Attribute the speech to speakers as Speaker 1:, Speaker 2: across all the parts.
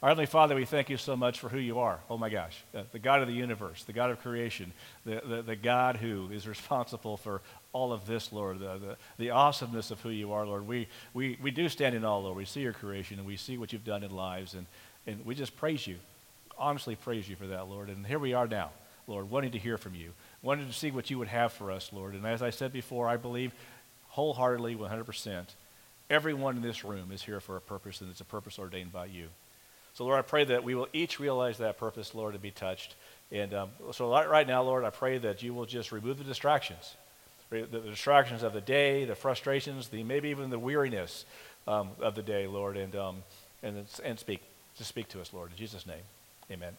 Speaker 1: Our Heavenly Father, we thank you so much for who you are. Oh my gosh. Uh, the God of the universe, the God of creation, the, the, the, God who is responsible for all of this, Lord, the, the, the awesomeness of who you are, Lord. We, we, we do stand in awe, Lord. We see your creation and we see what you've done in lives, and, and we just praise you, honestly praise you for that, Lord. And here we are now, Lord, wanting to hear from you, wanting to see what you would have for us, Lord. And as I said before, I believe wholeheartedly, 100%, everyone in this room is here for a purpose, and it's a purpose ordained by you. So, Lord, I pray that we will each realize that purpose, Lord, to be touched. And um, so, right now, Lord, I pray that you will just remove the distractions the, distractions of the day, the frustrations, the maybe even the weariness um, of the day, Lord, and, um, and, and speak. Just speak to us, Lord. In Jesus' name, amen.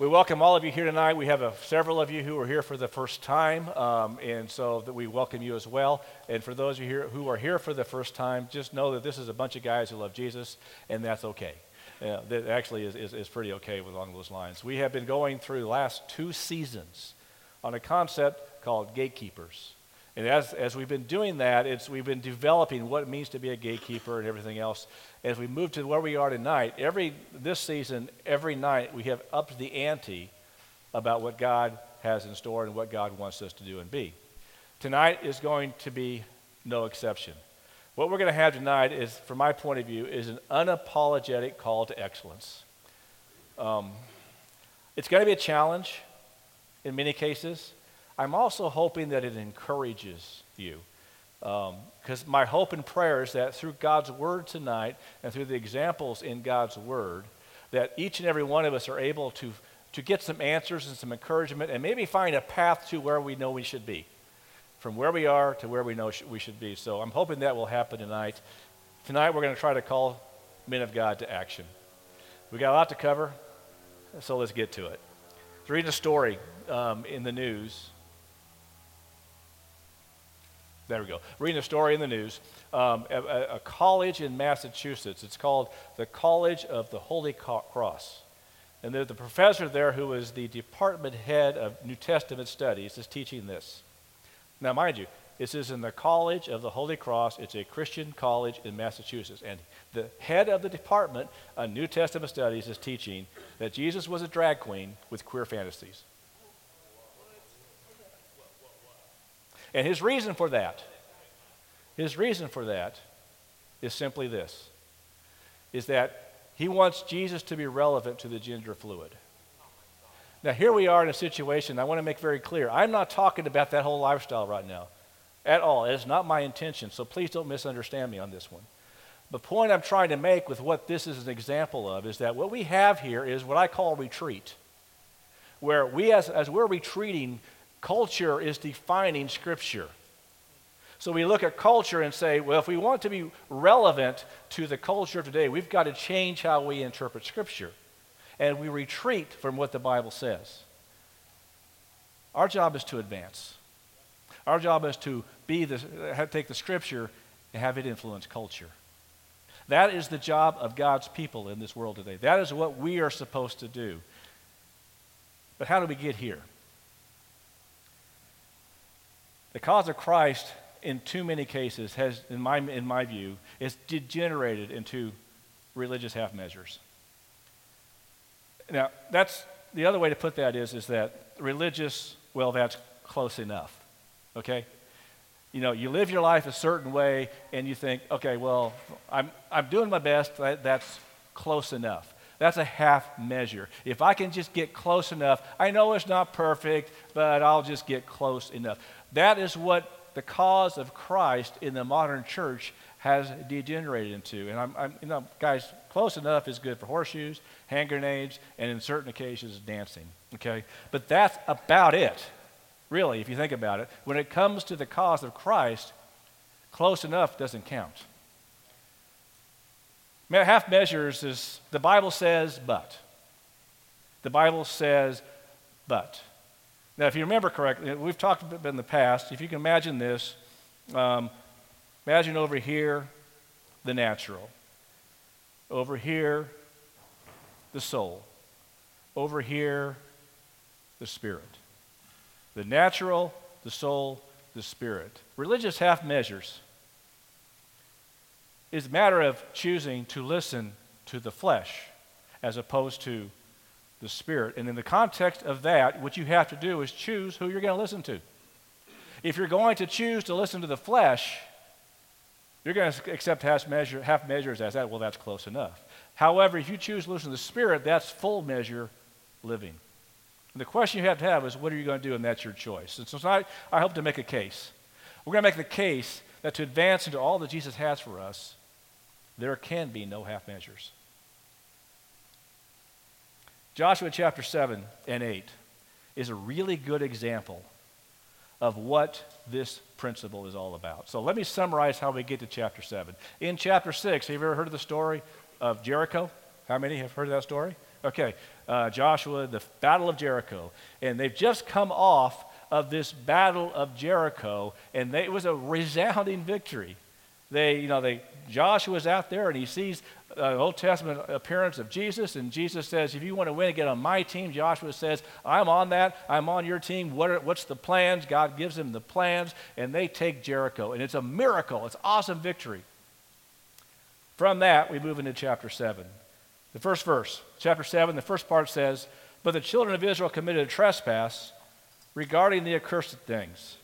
Speaker 1: We welcome all of you here tonight. We have a, several of you who are here for the first time, um, and so that we welcome you as well. And for those of you here who are here for the first time, just know that this is a bunch of guys who love Jesus, and that's okay. Uh, that actually is, is, is pretty okay along those lines. We have been going through the last two seasons on a concept called gatekeepers. And as, as we've been doing that, it's, we've been developing what it means to be a gatekeeper and everything else. As we move to where we are tonight, every, this season, every night, we have upped the ante about what God has in store and what God wants us to do and be. Tonight is going to be no exception. What we're going to have tonight is, from my point of view, is an unapologetic call to excellence. Um, it's going to be a challenge in many cases. I'm also hoping that it encourages you. Because um, my hope and prayer is that through God's Word tonight and through the examples in God's Word, that each and every one of us are able to, to get some answers and some encouragement and maybe find a path to where we know we should be. From where we are to where we know sh- we should be. So I'm hoping that will happen tonight. Tonight we're going to try to call men of God to action. We got a lot to cover, so let's get to it. Read a story um, in the news. There we go. Reading a story in the news. Um, a, a, college in Massachusetts. It's called the College of the Holy Cross. And the, the professor there, who is the department head of New Testament studies, is teaching this. Now, mind you, this is in the College of the Holy Cross. It's a Christian college in Massachusetts. And the head of the department of New Testament studies is teaching that Jesus was a drag queen with queer fantasies. And his reason for that, his reason for that is simply this is that he wants Jesus to be relevant to the gender fluid. Now, here we are in a situation, I want to make very clear. I'm not talking about that whole lifestyle right now at all. It is not my intention, so please don't misunderstand me on this one. The point I'm trying to make with what this is an example of is that what we have here is what I call retreat, where we, as, as we're retreating, culture is defining Scripture. So we look at culture and say, well, if we want to be relevant to the culture of today, we've got to change how we interpret Scripture. And we retreat from what the Bible says. Our job is to advance. Our job is to be the, take the Scripture and have it influence culture. That is the job of God's people in this world today. That is what we are supposed to do. But how do we get here? The cause of Christ, in too many cases, has, in my, in my view, is degenerated into religious half measures. Now, that's the other way to put that is, is that religious, well, that's close enough. Okay? You know, you live your life a certain way and you think, okay, well, I'm, I'm doing my best, that, that's close enough. That's a half measure. If I can just get close enough, I know it's not perfect, but I'll just get close enough. That is what the cause of Christ in the modern church has degenerated into. And I'm, I'm, you know, guys, close enough is good for horseshoes, hand grenades, and in certain occasions, dancing. Okay? But that's about it, really, if you think about it. When it comes to the cause of Christ, close enough doesn't count. Half measures is the Bible says, but. The Bible says, but. Now, if you remember correctly, we've talked about in the past. If you can imagine this, um, imagine over here the natural, over here the soul, over here the spirit. The natural, the soul, the spirit. Religious half measures. Is a matter of choosing to listen to the flesh as opposed to the spirit. And in the context of that, what you have to do is choose who you're going to listen to. If you're going to choose to listen to the flesh, you're going to accept half, measure, half measures as that. Well, that's close enough. However, if you choose to listen to the Spirit, that's full measure living. And the question you have to have is, what are you going to do? And that's your choice. And so tonight, I hope to make a case. We're going to make the case that to advance into all that Jesus has for us, there can be no half measures. Joshua chapter 7 and 8 is a really good example of what this principle is all about. So let me summarize how we get to chapter 7. In chapter 6, have you ever heard of the story of Jericho? How many have heard of that story? Okay, uh, Joshua, the Battle of Jericho. And they've just come off of this Battle of Jericho, and they, it was a resounding victory. They, you know, they, Joshua's out there and he sees uh, Old Testament appearance of Jesus, and Jesus says, If you want to win get on my team, Joshua says, I'm on that. I'm on your team. What are, what's the plans? God gives him the plans, and they take Jericho. And it's a miracle. It's awesome victory. From that, we move into chapter 7. The first verse, chapter 7, the first part says, But the children of Israel committed a trespass regarding the accursed things.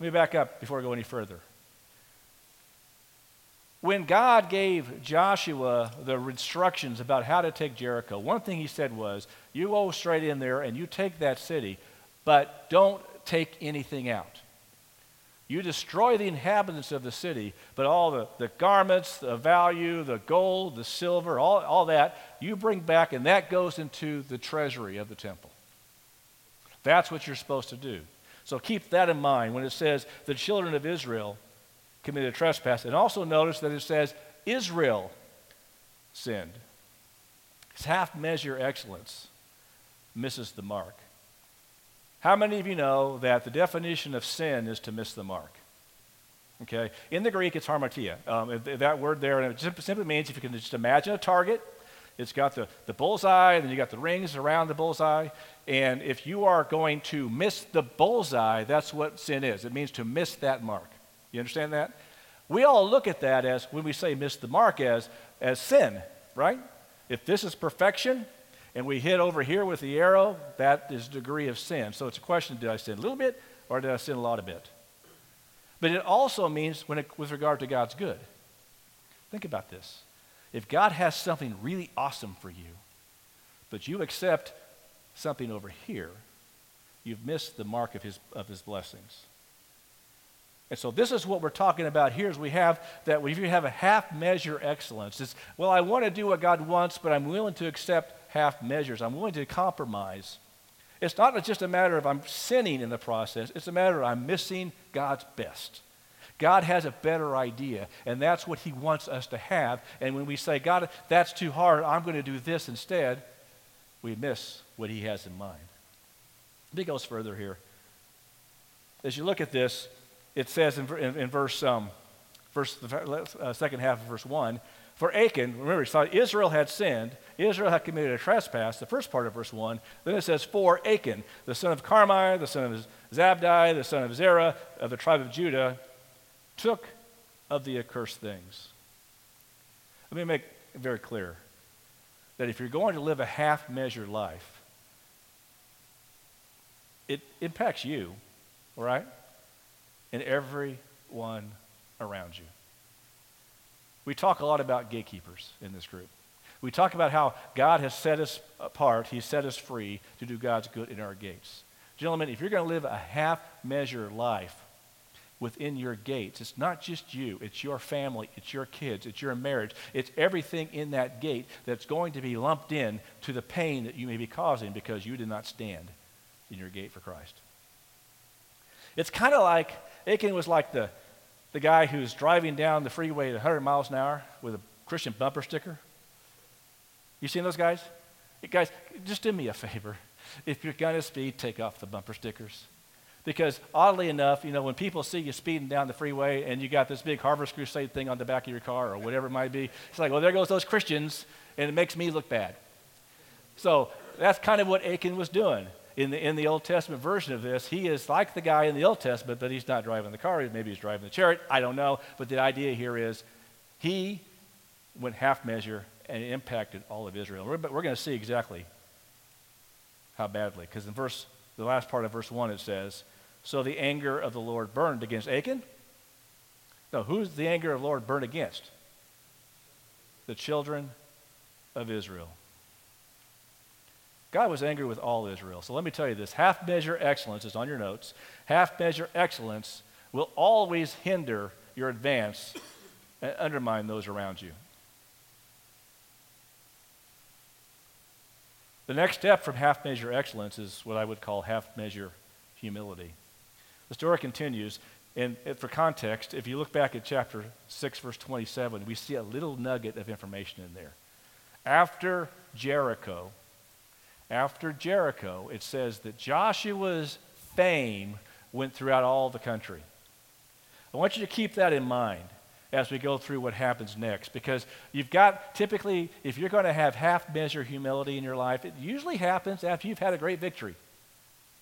Speaker 1: Let me back up before I go any further. When God gave Joshua the instructions about how to take Jericho, one thing he said was, You go straight in there and you take that city, but don't take anything out. You destroy the inhabitants of the city, but all the, the garments, the value, the gold, the silver, all, all that, you bring back, and that goes into the treasury of the temple. That's what you're supposed to do. So keep that in mind when it says the children of Israel committed a trespass. And also notice that it says Israel sinned. It's half measure excellence misses the mark. How many of you know that the definition of sin is to miss the mark? Okay, in the Greek, it's hamartia. Um, that word there, and it simply means if you can just imagine a target, it's got the, the bullseye, and then you got the rings around the bullseye. And if you are going to miss the bullseye, that's what sin is. It means to miss that mark. You understand that? We all look at that as, when we say miss the mark, as, as sin, right? If this is perfection and we hit over here with the arrow, that is degree of sin. So it's a question did I sin a little bit or did I sin a lot of bit? But it also means when it, with regard to God's good. Think about this. If God has something really awesome for you, but you accept something over here, you've missed the mark of his, of his blessings. And so this is what we're talking about here is we have that if you have a half measure excellence, it's, well, I want to do what God wants, but I'm willing to accept half measures. I'm willing to compromise. It's not just a matter of I'm sinning in the process, it's a matter of I'm missing God's best. God has a better idea, and that's what He wants us to have. And when we say, God, that's too hard, I'm going to do this instead, we miss what He has in mind. It goes further here. As you look at this, it says in, in, in verse, um, verse the uh, second half of verse 1 for Achan, remember, so Israel had sinned, Israel had committed a trespass, the first part of verse 1. Then it says, For Achan, the son of Carmi, the son of Zabdi, the son of Zerah, of the tribe of Judah, took of the accursed things. Let me make it very clear that if you're going to live a half measured life, it impacts you, right? And everyone around you. We talk a lot about gatekeepers in this group. We talk about how God has set us apart, He set us free to do God's good in our gates. Gentlemen, if you're going to live a half measure life within your gates, it's not just you, it's your family, it's your kids, it's your marriage, it's everything in that gate that's going to be lumped in to the pain that you may be causing because you did not stand in your gate for Christ. It's kind of like, Achan was like the, the guy who's driving down the freeway at 100 miles an hour with a Christian bumper sticker? You seen those guys? Hey, guys, just do me a favor. If you're going to speed, take off the bumper stickers. Because oddly enough, you know, when people see you speeding down the freeway and you got this big Harvest Crusade thing on the back of your car or whatever it might be, it's like, well, there goes those Christians, and it makes me look bad. So that's kind of what Achan was doing in the, in the Old Testament version of this, he is like the guy in the Old Testament, but he's not driving the car. Maybe he's driving the chariot. I don't know. But the idea here is He went half measure and impacted all of Israel. We're, we're going to see exactly how badly. Because in verse, the last part of verse 1, it says, So the anger of the Lord burned against Achan. No, who's the anger of the Lord burned against? The children of Israel. God was angry with all Israel. So let me tell you this half measure excellence is on your notes. Half measure excellence will always hinder your advance and undermine those around you. The next step from half measure excellence is what I would call half measure humility. The story continues, and for context, if you look back at chapter 6, verse 27, we see a little nugget of information in there. After Jericho, after Jericho, it says that Joshua's fame went throughout all the country. I want you to keep that in mind as we go through what happens next. Because you've got, typically, if you're going to have half measure humility in your life, it usually happens after you've had a great victory.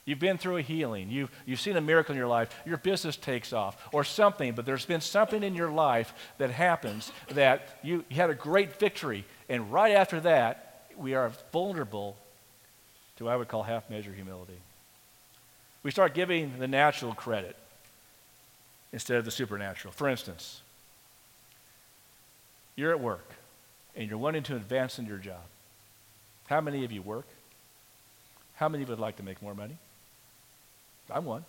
Speaker 1: You've been through a healing. You've, you've seen a miracle in your life. Your business takes off or something, but there's been something in your life that happens that you, you had a great victory. And right after that, we are vulnerable to what I would call half measure humility. We start giving the natural credit instead of the supernatural. For instance, you're at work and you're wanting to advance in your job. How many of you work? How many of you would like to make more money? I'm one.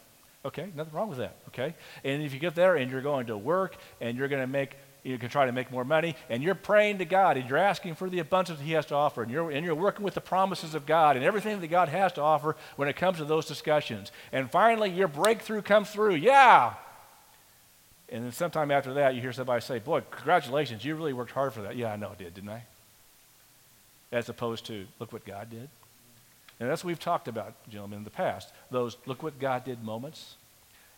Speaker 1: Okay, nothing wrong with that. Okay? And if you get there and you're going to work and you're going to make, you can try to make more money and you're praying to God and you're asking for the abundance He has to offer and you're, and you're working with the promises of God and everything that God has to offer when it comes to those discussions. And finally, your breakthrough comes through. Yeah, and then sometime after that, you hear somebody say, Boy, congratulations, you really worked hard for that. Yeah, I know I did, didn't I? As opposed to, Look what God did. And that's what we've talked about, gentlemen, in the past. Those look what God did moments.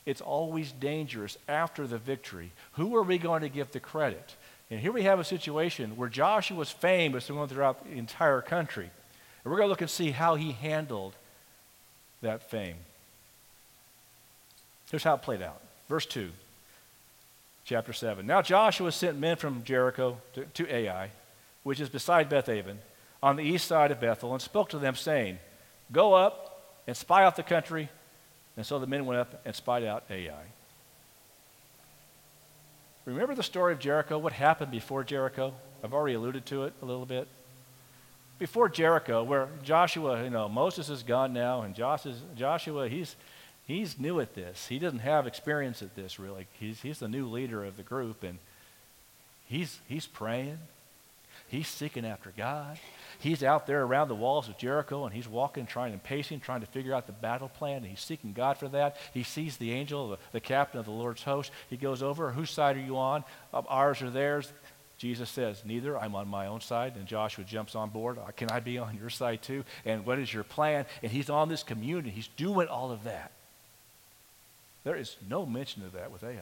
Speaker 1: It's always dangerous after the victory. Who are we going to give the credit? And here we have a situation where Joshua's fame was going throughout the entire country. And we're going to look and see how he handled that fame. Here's how it played out. Verse 2 chapter 7. Now Joshua sent men from Jericho to, to Ai, which is beside Beth Aven, on the east side of Bethel, and spoke to them, saying, Go up and spy out the country. And so the men went up and spied out Ai. Remember the story of Jericho? What happened before Jericho? I've already alluded to it a little bit. Before Jericho, where Joshua, you know, Moses is gone now, and Josh is, Joshua, he's, he's new at this. He doesn't have experience at this, really. He's, he's the new leader of the group, and he's, he's praying. He's seeking after God. He's out there around the walls of Jericho, and he's walking, trying and pacing, trying to figure out the battle plan, and he's seeking God for that. He sees the angel, the, the captain of the Lord's host. He goes over, whose side are you on? Um, ours or theirs? Jesus says, Neither. I'm on my own side. And Joshua jumps on board. Uh, can I be on your side too? And what is your plan? And he's on this communion. He's doing all of that. There is no mention of that with Ai.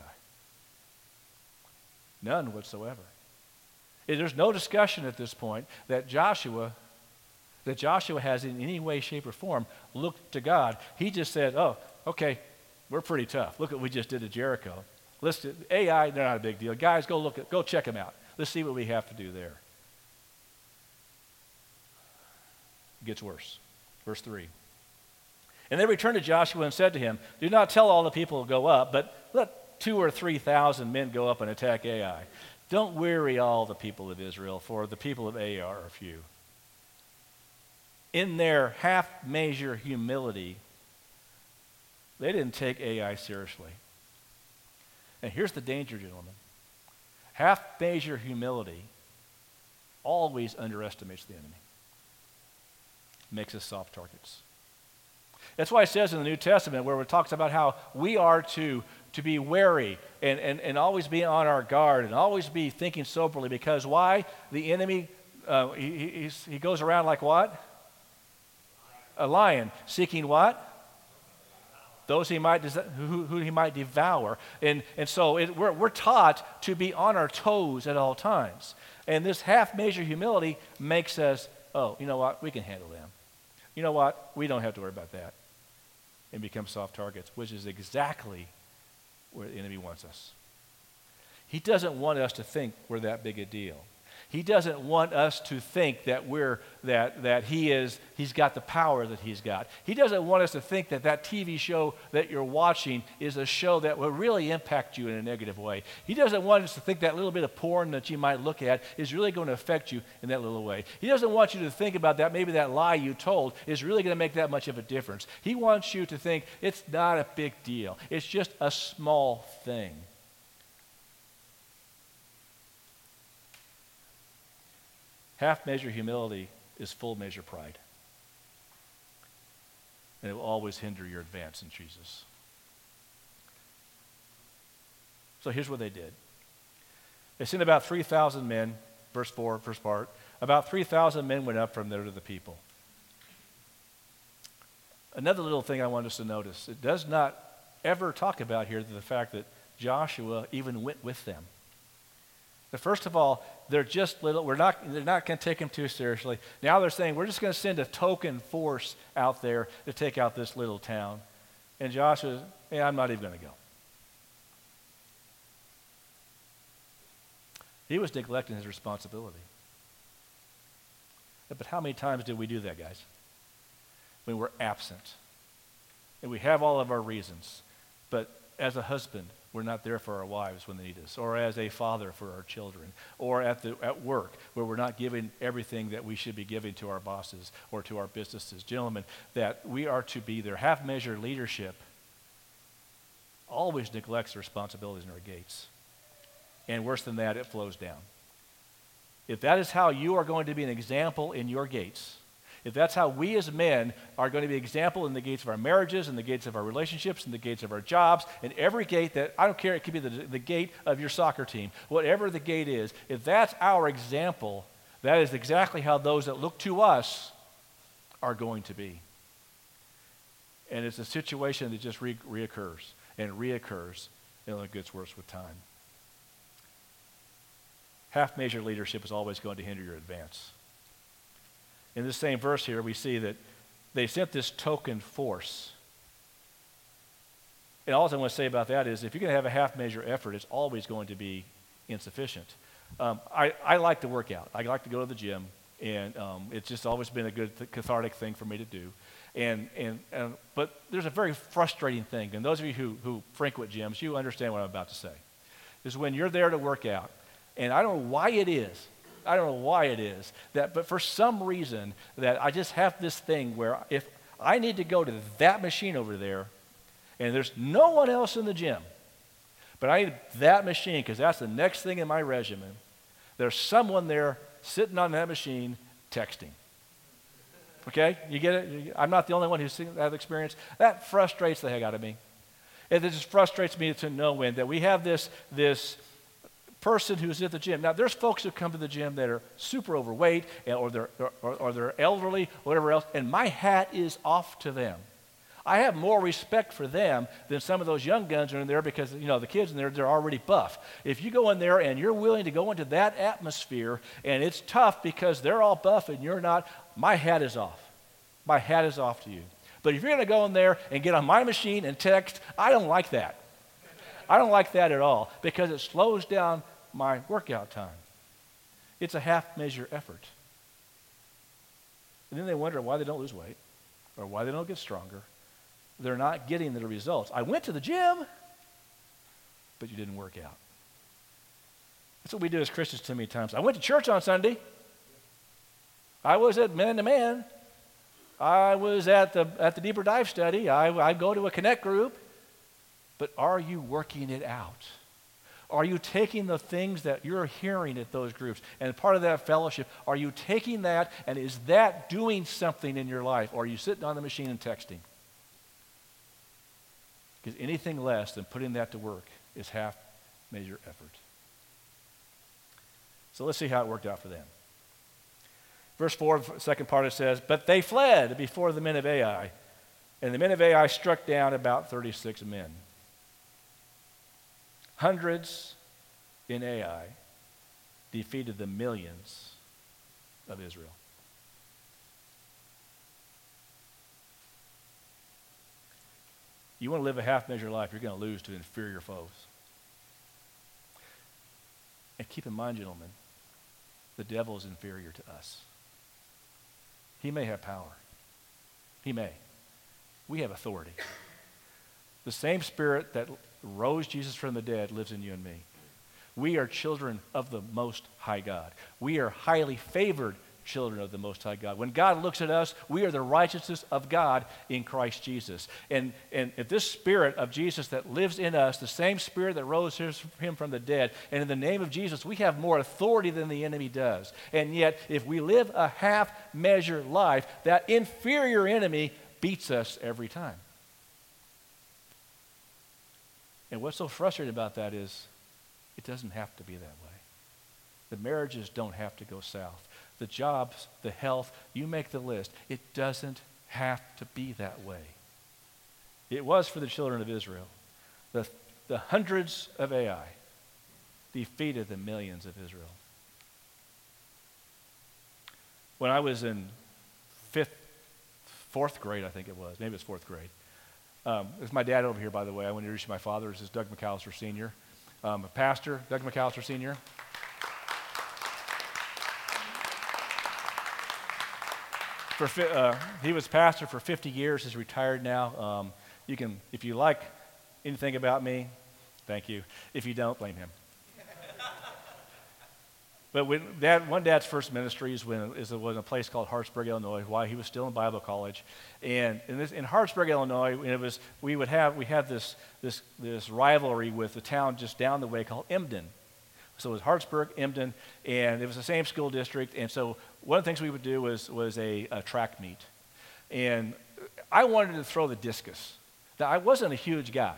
Speaker 1: None whatsoever. There's no discussion at this point that Joshua, that Joshua has in any way, shape, or form looked to God. He just said, oh, okay, we're pretty tough. Look what we just did to Jericho. Ai, they're not a big deal. Guys, go look at, go check them out. Let's see what we have to do there. It gets worse. Verse 3. And they returned to Joshua and said to him, Do not tell all the people to go up, but let two or three thousand men go up and attack Ai. Don't weary all the people of Israel, for the people of Ai are few. In their half measure humility, they didn't take Ai seriously. And here's the danger, gentlemen half measure humility always underestimates the enemy, makes us soft targets. That's why it says in the New Testament, where it talks about how we are to, to be wary and, and, and always be on our guard and always be thinking soberly. Because why? The enemy, uh, he, he goes around like what? A lion, seeking what? Those he might, who, who he might devour. And, and so it, we're, we're taught to be on our toes at all times. And this half measure humility makes us, oh, you know what? We can handle them. You know what? We don't have to worry about that and become soft targets, which is exactly where the enemy wants us. He doesn't want us to think we're that big a deal. He doesn't want us to think that we're that that he is he's got the power that he's got. He doesn't want us to think that that TV show that you're watching is a show that will really impact you in a negative way. He doesn't want us to think that little bit of porn that you might look at is really going to affect you in that little way. He doesn't want you to think about that maybe that lie you told is really going to make that much of a difference. He wants you to think it's not a big deal. It's just a small thing. Half measure humility is full measure pride. And it will always hinder your advance in Jesus. So here's what they did they sent about 3,000 men, verse 4, first part. About 3,000 men went up from there to the people. Another little thing I want us to notice it does not ever talk about here the fact that Joshua even went with them. But first of all, they're just little, we're not, they're not going to take them too seriously. Now they're saying, we're just going to send a token force out there to take out this little town. And Joshua, yeah, I'm not even going to go. He was neglecting his responsibility. But how many times do we do that, guys? When we're absent. And we have all of our reasons. But as a husband, we're not there for our wives when they need us, or as a father for our children, or at, the, at work where we're not giving everything that we should be giving to our bosses or to our businesses. Gentlemen, that we are to be there. Half measure leadership always neglects the responsibilities in our gates. And worse than that, it flows down. If that is how you are going to be an example in your gates, if that's how we as men are going to be example in the gates of our marriages, in the gates of our relationships, in the gates of our jobs, in every gate that, I don't care, it could be the, the gate of your soccer team, whatever the gate is, if that's our example, that is exactly how those that look to us are going to be. And it's a situation that just re- reoccurs and reoccurs, and it gets worse with time. Half measure leadership is always going to hinder your advance in this same verse here, we see that they sent this token force. And all I want to say about that is if you're going to have a half measure effort, it's always going to be insufficient. Um, I, I like to work out. I like to go to the gym, and um, it's just always been a good th- cathartic thing for me to do. And, and, and, but there's a very frustrating thing, and those of you who, who frequent gyms, you understand what I'm about to say. Is when you're there to work out, and I don't know why it is, I don't know why it is that, but for some reason that I just have this thing where if I need to go to that machine over there, and there's no one else in the gym, but I need that machine because that's the next thing in my regimen. There's someone there sitting on that machine texting. Okay, you get it? I'm not the only one who's seen that experience. That frustrates the heck out of me. It just frustrates me to no end that we have this this person who's at the gym. Now, there's folks who come to the gym that are super overweight eh, or they're, or, or they're elderly, whatever else, and my hat is off to them. I have more respect for them than some of those young guns are in there because, you know, the kids in there, they're already buff. If you go in there and you're willing to go into that atmosphere and it's tough because they're all buff and you're not, my hat is off. My hat is off to you. But if you're going to go in there and get on my machine and text, I don't like that. I don't like that at all because it slows down my workout time. It's a half measure effort. And then they wonder why they don't lose weight or why they don't get stronger. They're not getting the results. I went to the gym, but you didn't work out. That's what we do as Christians too many times. I went to church on Sunday. I was at man to man. I was at the, at the deeper dive study. I, I go to a connect group. But are you working it out? Are you taking the things that you're hearing at those groups and part of that fellowship? Are you taking that and is that doing something in your life? Or are you sitting on the machine and texting? Because anything less than putting that to work is half measure effort. So let's see how it worked out for them. Verse 4, second part, it says, But they fled before the men of Ai, and the men of Ai struck down about 36 men hundreds in Ai defeated the millions of Israel. You want to live a half measure life, you're going to lose to inferior foes. And keep in mind, gentlemen, the devil is inferior to us. He may have power. He may. We have authority. The same spirit that rose Jesus from the dead lives in you and me. We are children of the Most High God. We are highly favored children of the Most High God. When God looks at us, we are the righteousness of God in Christ Jesus. And, and if this spirit of Jesus that lives in us, the same spirit that rose him from the dead, and in the name of Jesus, we have more authority than the enemy does. And yet, if we live a half measure life, that inferior enemy beats us every time. And what's so frustrating about that is it doesn't have to be that way. The marriages don't have to go south. The jobs, the health, you make the list. It doesn't have to be that way. It was for the children of Israel. The, the hundreds of Ai defeated the millions of Israel. When I was in fifth, fourth grade, I think it was, maybe it was fourth grade. Um, this is my dad over here, by the way. I want to introduce my father. This is Doug McAllister Sr., um, pastor, Doug McAllister Sr. For, uh, he was pastor for 50 years. He's retired now. Um, you can, if you like anything about me, thank you. If you don't, blame him. But when dad, one dad's first ministry is when is was in a place called Hartsburg, Illinois. While he was still in Bible college, and in, this, in Hartsburg, Illinois, it was we would have we had this this this rivalry with the town just down the way called Emden. So it was Hartsburg, Emden, and it was the same school district. And so one of the things we would do was, was a, a track meet. And I wanted to throw the discus. Now, I wasn't a huge guy,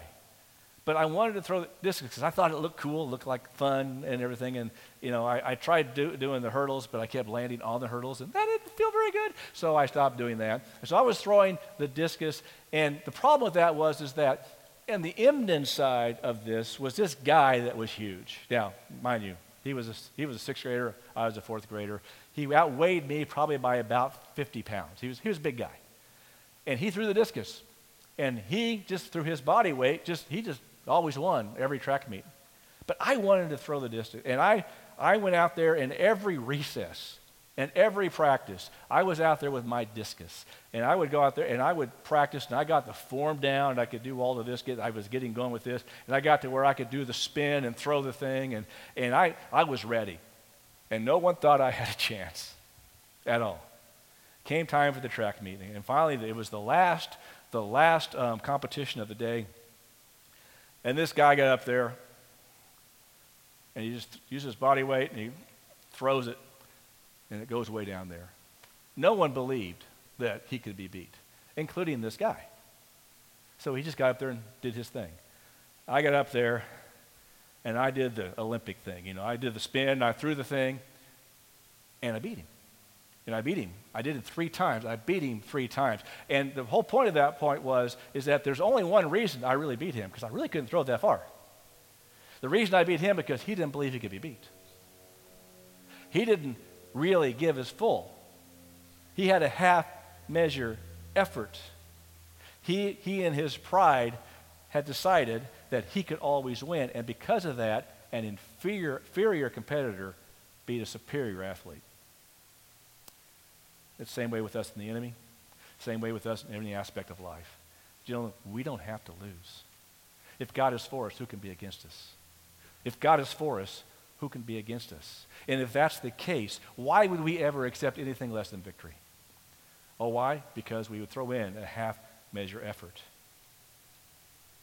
Speaker 1: but I wanted to throw the discus because I thought it looked cool, looked like fun and everything. And, you know, I, I tried do, doing the hurdles, but I kept landing on the hurdles, and that didn't feel very good. So I stopped doing that. And so I was throwing the discus, and the problem with that was is that and the Emden side of this was this guy that was huge. Now, mind you, he was a, he was a sixth grader, I was a fourth grader. He outweighed me probably by about 50 pounds. He was, he was a big guy. And he threw the discus. And he just threw his body weight, just he just always won every track meet. But I wanted to throw the discus. And I, I went out there in every recess and every practice, I was out there with my discus. And I would go out there and I would practice, and I got the form down, and I could do all of this. Get, I was getting going with this. And I got to where I could do the spin and throw the thing, and, and I, I was ready. And no one thought I had a chance at all. Came time for the track meeting. And finally, it was the last, the last um, competition of the day. And this guy got up there, and he just uses his body weight, and he throws it and it goes way down there. No one believed that he could be beat, including this guy. So he just got up there and did his thing. I got up there and I did the Olympic thing. You know, I did the spin, I threw the thing, and I beat him. And I beat him. I did it three times. I beat him three times. And the whole point of that point was is that there's only one reason I really beat him, because I really couldn't throw it that far. The reason I beat him because he didn't believe he could be beat. He didn't really give his full. He had a half measure effort. He, he, in his pride, had decided that he could always win, and because of that, an inferior, inferior competitor beat a superior athlete. It's the same way with us and the enemy, same way with us in any aspect of life. Gentlemen, we don't have to lose. If God is for us, who can be against us? If God is for us, who can be against us? And if that's the case, why would we ever accept anything less than victory? Oh, why? Because we would throw in a half measure effort.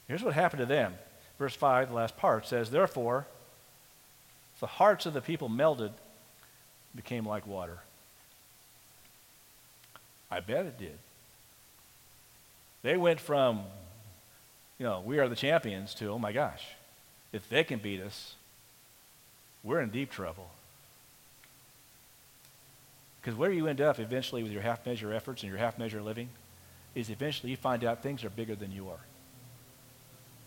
Speaker 1: Here's what happened to them. Verse 5, the last part says, Therefore, the hearts of the people melted, became like water. I bet it did. They went from, you know, we are the champions to, oh my gosh, if they can beat us, we're in deep trouble. Because where you end up eventually with your half measure efforts and your half measure living is eventually you find out things are bigger than you are.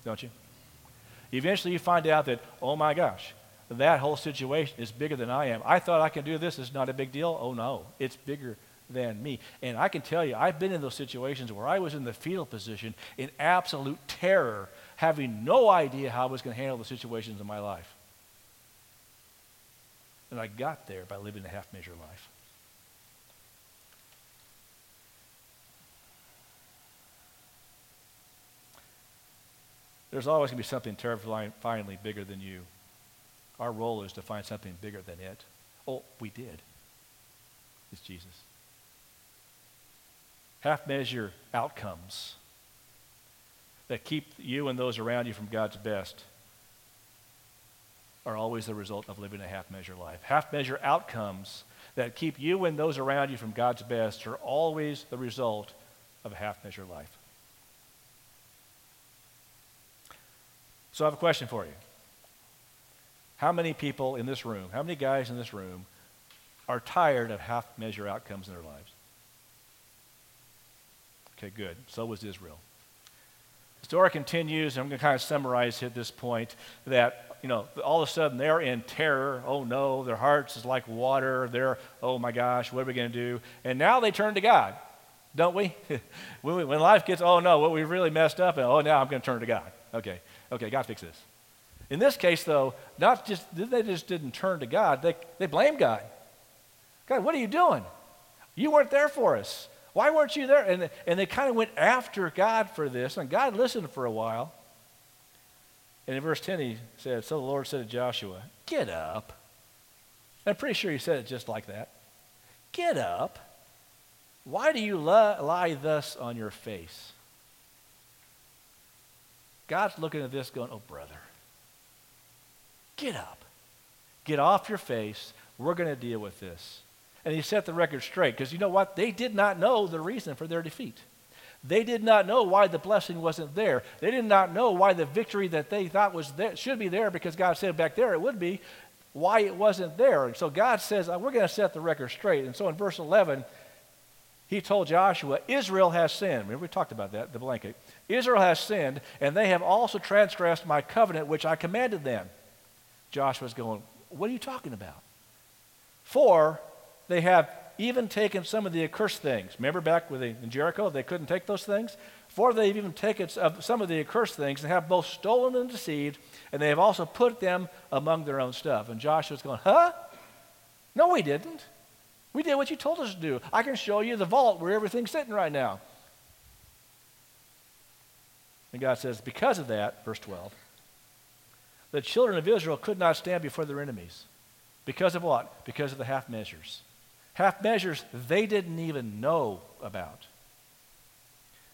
Speaker 1: Don't you? Eventually you find out that, oh my gosh, that whole situation is bigger than I am. I thought I could do this. It's not a big deal. Oh no, it's bigger than me. And I can tell you, I've been in those situations where I was in the fetal position in absolute terror, having no idea how I was going to handle the situations in my life. And I got there by living a half measure life. There's always going to be something terrifyingly bigger than you. Our role is to find something bigger than it. Oh, we did. It's Jesus. Half measure outcomes that keep you and those around you from God's best are always the result of living a half measure life. Half measure outcomes that keep you and those around you from God's best are always the result of a half measure life. So I have a question for you. How many people in this room, how many guys in this room are tired of half measure outcomes in their lives? Okay, good. So was Israel. Story continues, and I'm going to kind of summarize at this point that, you know, all of a sudden they're in terror. Oh no, their hearts is like water. They're, oh my gosh, what are we going to do? And now they turn to God, don't we? when, we when life gets, oh no, what we really messed up, and oh, now I'm going to turn to God. Okay, okay, God fix this. In this case, though, not just they just didn't turn to God, they, they blamed God. God, what are you doing? You weren't there for us. Why weren't you there? And, and they kind of went after God for this, and God listened for a while. And in verse 10, he said, So the Lord said to Joshua, Get up. And I'm pretty sure he said it just like that. Get up. Why do you lie thus on your face? God's looking at this going, Oh, brother, get up. Get off your face. We're going to deal with this and he set the record straight. Because you know what? They did not know the reason for their defeat. They did not know why the blessing wasn't there. They did not know why the victory that they thought was there should be there because God said back there it would be, why it wasn't there. And so God says, uh, we're going to set the record straight. And so in verse 11, he told Joshua, Israel has sinned. Remember, we talked about that, the blanket. Israel has sinned, and they have also transgressed my covenant which I commanded them. Joshua's going, What are you talking about? For they have even taken some of the accursed things. Remember back with the, in Jericho, they couldn't take those things? For they've even taken some of the accursed things and have both stolen and deceived, and they have also put them among their own stuff. And Joshua's going, huh? No, we didn't. We did what you told us to do. I can show you the vault where everything's sitting right now. And God says, because of that, verse 12, the children of Israel could not stand before their enemies. Because of what? Because of the half measures half measures they didn't even know about.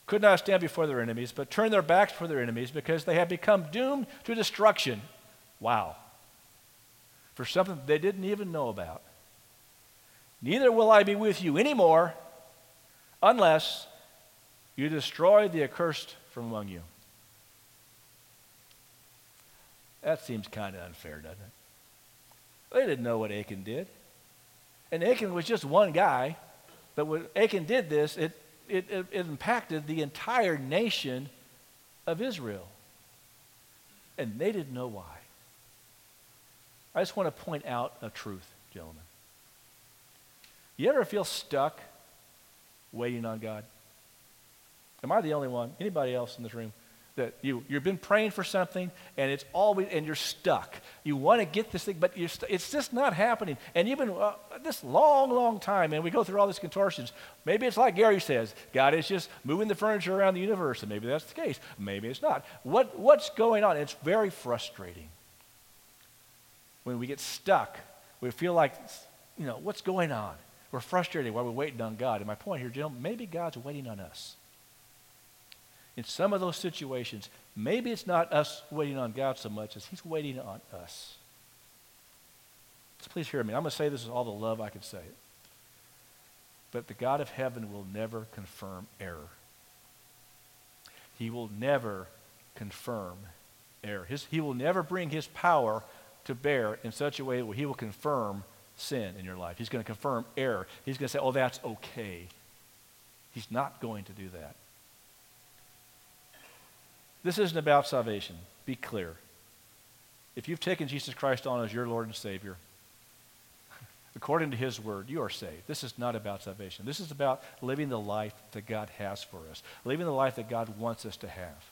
Speaker 1: Could not stand before their enemies, but turned their backs for their enemies because they had become doomed to destruction. Wow. For something they didn't even know about. Neither will I be with you anymore unless you destroy the accursed from among you. That seems kind of unfair, doesn't it? They didn't know what Achan did. And Achan was just one guy, but when Achan did this, it, it, it, it impacted the entire nation of Israel. And they didn't know why. I just want to point out a truth, gentlemen. You ever feel stuck waiting on God? Am I the only one? Anybody else in this room? That you, you've been praying for something and it's always and you're stuck. You want to get this thing but st- it's just not happening. And you've been uh, this long long time and we go through all these contortions maybe it's like gary says god is just moving the furniture around the universe and maybe that's the case maybe it's not. What, what's going on? It's very frustrating. When we get stuck we feel like you know what's going on? We're frustrated while we're waiting on god. And my point here gentlemen maybe god's waiting on us in some of those situations, maybe it's not us waiting on God so much as He's waiting on us. So please hear me. I'm going to say this with all the love I can say it. But the God of heaven will never confirm error. He will never confirm error. His, he will never bring his power to bear in such a way where he will confirm sin in your life. He's going to confirm error. He's going to say, oh, that's okay. He's not going to do that. This isn't about salvation. Be clear. If you've taken Jesus Christ on as your Lord and Savior, according to His Word, you are saved. This is not about salvation. This is about living the life that God has for us, living the life that God wants us to have.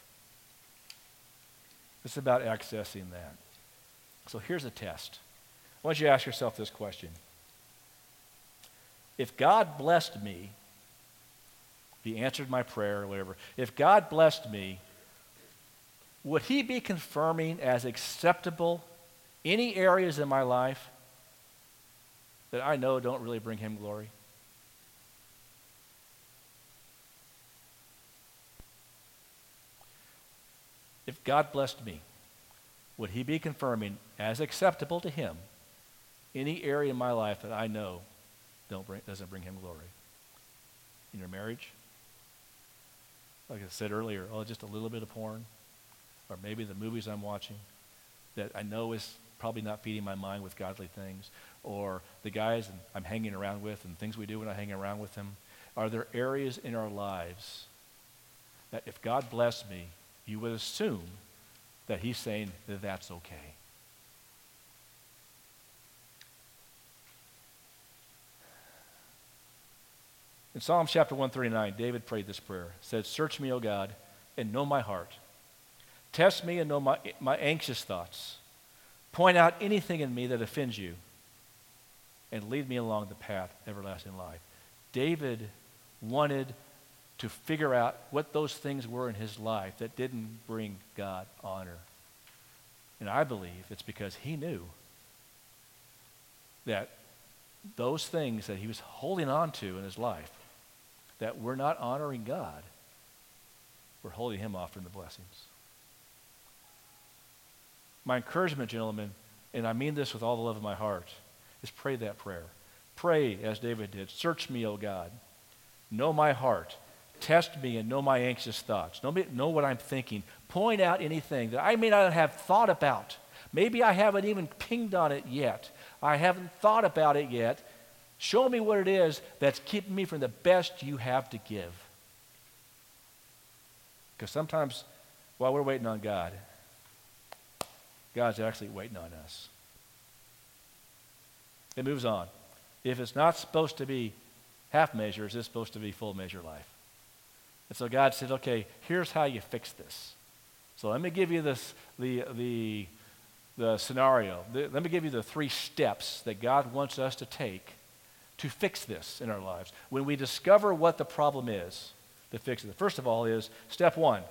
Speaker 1: It's about accessing that. So here's a test. I want you to ask yourself this question. If God blessed me, He answered my prayer or whatever, if God blessed me, would He be confirming as acceptable any areas in my life that I know don't really bring Him glory? If God blessed me, would He be confirming as acceptable to Him any area in my life that I know don't bring, doesn't bring Him glory? In your marriage? Like I said earlier, oh, just a little bit of porn, or maybe the movies I'm watching that I know is probably not feeding my mind with godly things, or the guys I'm hanging around with and things we do when I hang around with them. Are there areas in our lives that if God blessed me, you would assume that he's saying that that's okay. In Psalm chapter 139, David prayed this prayer. said, Search me, O God, and know my heart. Test me and know my, my anxious thoughts. Point out anything in me that offends you, and lead me along the path everlasting life. David wanted to figure out what those things were in his life that didn't bring God honor. And I believe it's because he knew that those things that he was holding on to in his life that were not honoring God were holding him off from the blessings. My encouragement, gentlemen, and I mean this with all the love of my heart, is pray that prayer. Pray as David did. Search me, O God. Know my heart. Test me and know my anxious thoughts. Know, me, know what I'm thinking. Point out anything that I may not have thought about. Maybe I haven't even pinged on it yet. I haven't thought about it yet. Show me what it is that's keeping me from the best you have to give. Because sometimes while we're waiting on God, God's actually waiting on us. It moves on. If it's not supposed to be half measures, it's supposed to be full measure life. And so God said, okay, here's how you fix this. So let me give you this, the, the, the scenario. The, let me give you the three steps that God wants us to take to fix this in our lives. When we discover what the problem is, to fix it. First of all is step one,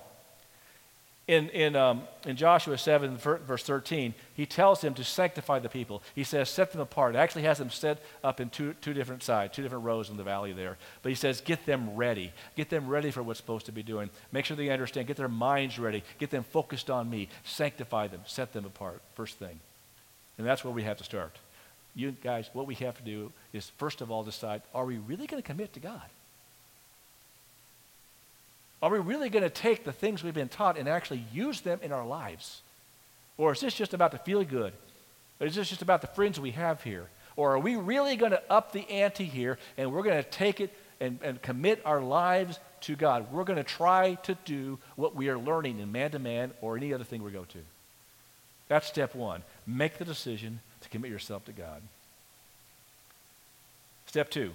Speaker 1: in, in, um, in Joshua 7, verse 13, he tells him to sanctify the people. He says, set them apart. It actually has them set up in two, two different sides, two different rows in the valley there. But he says, get them ready. Get them ready for what's supposed to be doing. Make sure they understand. Get their minds ready. Get them focused on me. Sanctify them. Set them apart. First thing. And that's where we have to start. You guys, what we have to do is, first of all, decide are we really going to commit to God? Are we really going to take the things we've been taught and actually use them in our lives? Or is this just about the feel good? Or is this just about the friends we have here? Or are we really going to up the ante here and we're going to take it and, and commit our lives to God? We're going to try to do what we are learning in man to man or any other thing we go to. That's step one. Make the decision to commit yourself to God. Step two,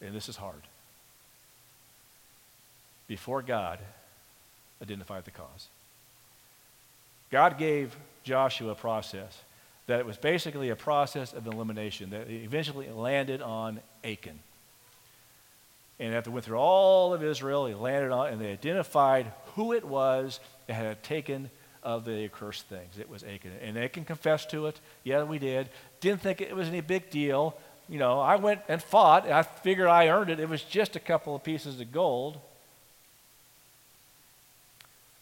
Speaker 1: and this is hard before God identified the cause. God gave Joshua a process that it was basically a process of elimination that eventually landed on Achan. And after went through all of Israel, he landed on, and they identified who it was that had taken of the accursed things. It was Achan. And Achan confessed to it. Yeah, we did. Didn't think it was any big deal. You know, I went and fought, and I figured I earned it. It was just a couple of pieces of gold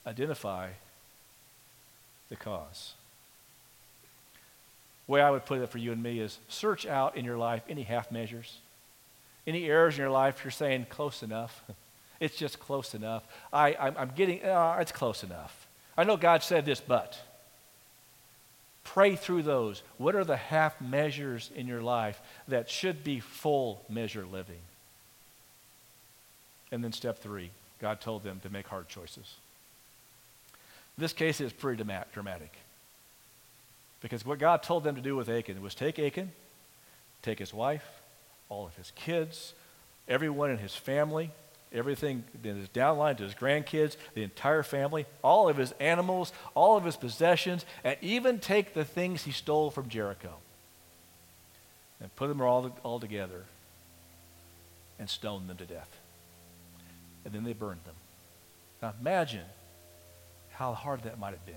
Speaker 1: identify the cause. The way I would put it for you and me is search out in your life any half measures, any errors in your life you're saying close enough. it's just close enough. I, I'm, I'm getting, uh, it's close enough. I know God said this, but pray through those. What are the half measures in your life that should be full measure living? And then step three, God told them to make hard choices. This case, is pretty dramatic. Because what God told them to do with Achan was take Achan, take his wife, all of his kids, everyone in his family, everything in his downline to his grandkids, the entire family, all of his animals, all of his possessions, and even take the things he stole from Jericho and put them all, all together and stone them to death. And then they burned them. Now imagine how hard that might have been.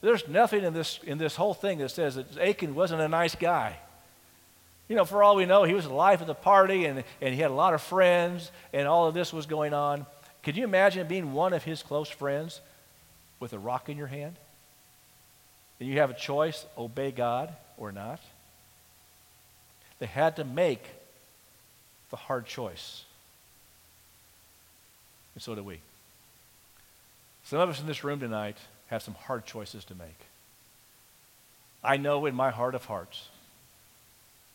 Speaker 1: There's nothing in this, in this whole thing that says that Achan wasn't a nice guy. You know, for all we know, he was the life of the party and, and he had a lot of friends and all of this was going on. Could you imagine being one of his close friends with a rock in your hand? And you have a choice obey God or not? They had to make the hard choice. And so do we. Some of us in this room tonight have some hard choices to make. I know in my heart of hearts,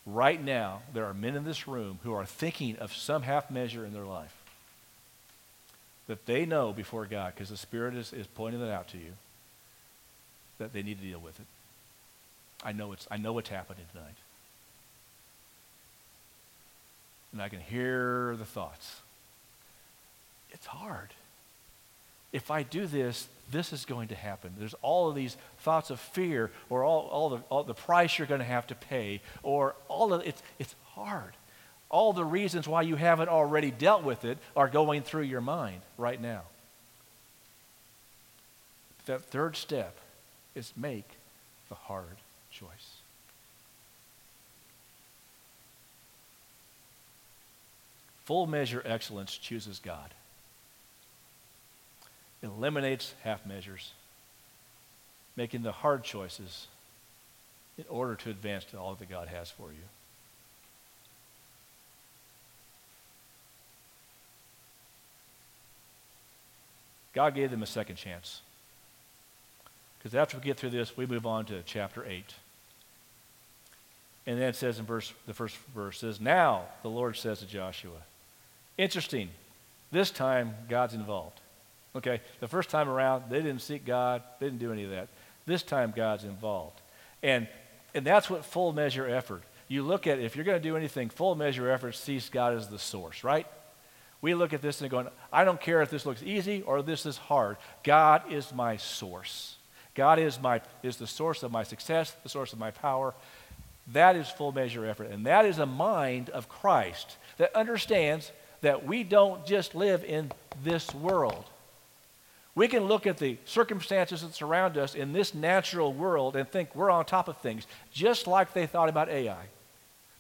Speaker 1: right now, there are men in this room who are thinking of some half measure in their life that they know before God, because the Spirit is, is pointing it out to you, that they need to deal with it. I know, it's, I know what's happening tonight. And I can hear the thoughts. It's hard if I do this, this is going to happen. There's all of these thoughts of fear or all, all, the, all the price you're going to have to pay or all of it's, it's hard. All the reasons why you haven't already dealt with it are going through your mind right now. That third step is make the hard choice. Full measure excellence chooses God eliminates half measures, making the hard choices in order to advance to all that God has for you. God gave them a second chance. Because after we get through this, we move on to chapter 8. And then it says in verse, the first verse says, Now the Lord says to Joshua. Interesting. This time, God's involved. Okay, the first time around, they didn't seek God, they didn't do any of that. This time, God's involved. And, and that's what full measure effort. You look at, if you're going to do anything, full measure effort sees God as the source, right? We look at this and going, I don't care if this looks easy or this is hard. God is my source. God is, my, is the source of my success, the source of my power. That is full measure effort. And that is a mind of Christ that understands that we don't just live in this world. We can look at the circumstances that surround us in this natural world and think we're on top of things, just like they thought about Ai.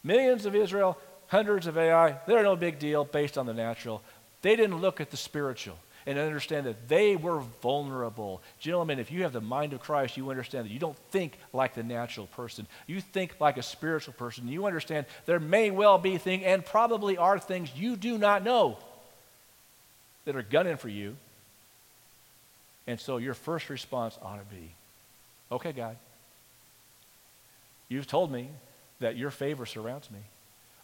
Speaker 1: Millions of Israel, hundreds of Ai, they're no big deal based on the natural. They didn't look at the spiritual and understand that they were vulnerable. Gentlemen, if you have the mind of Christ, you understand that you don't think like the natural person. You think like a spiritual person. You understand there may well be things, and probably are things you do not know that are gunning for you and so your first response ought to be, okay, God, you've told me that your favor surrounds me.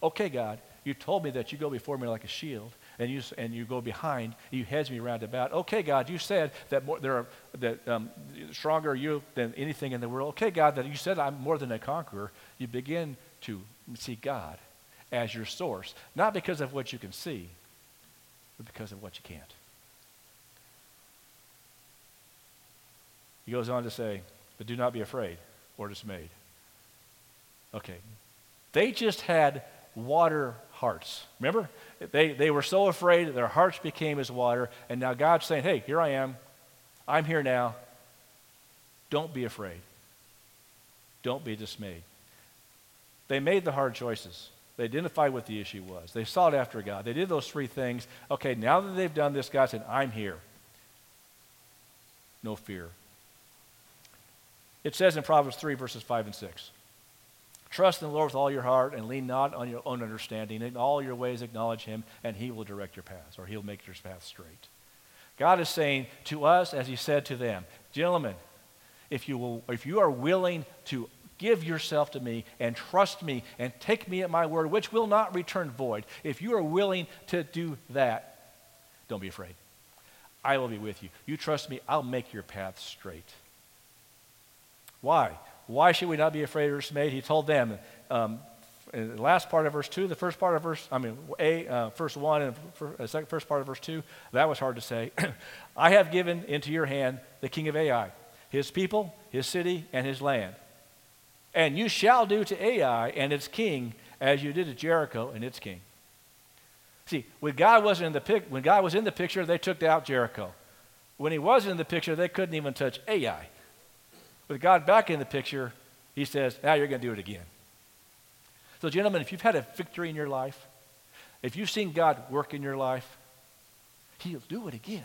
Speaker 1: Okay, God, you told me that you go before me like a shield, and you and you go behind, you hedge me round about. Okay, God, you said that more, there are that um, stronger are you than anything in the world. Okay, God, that you said I'm more than a conqueror. You begin to see God as your source, not because of what you can see, but because of what you can't. He goes on to say, but do not be afraid or dismayed. Okay. They just had water hearts. Remember? They, they were so afraid, that their hearts became as water. And now God's saying, hey, here I am. I'm here now. Don't be afraid. Don't be dismayed. They made the hard choices. They identified what the issue was. They sought after God. They did those three things. Okay, now that they've done this, God said, I'm here. No fear. It says in Proverbs 3, verses 5 and 6 Trust in the Lord with all your heart and lean not on your own understanding. In all your ways acknowledge him, and he will direct your paths, or he'll make your path straight. God is saying to us, as he said to them, Gentlemen, if you, will, if you are willing to give yourself to me and trust me and take me at my word, which will not return void, if you are willing to do that, don't be afraid. I will be with you. You trust me, I'll make your path straight. Why? Why should we not be afraid or dismayed? He told them um, in the last part of verse 2, the first part of verse, I mean, A, uh, first 1 and for, uh, second, first part of verse 2, that was hard to say. I have given into your hand the king of Ai, his people, his city, and his land. And you shall do to Ai and its king as you did to Jericho and its king. See, when God wasn't in the pic- when God was in the picture, they took out Jericho. When he wasn't in the picture, they couldn't even touch Ai. With God back in the picture, he says, now you're going to do it again. So, gentlemen, if you've had a victory in your life, if you've seen God work in your life, He'll do it again.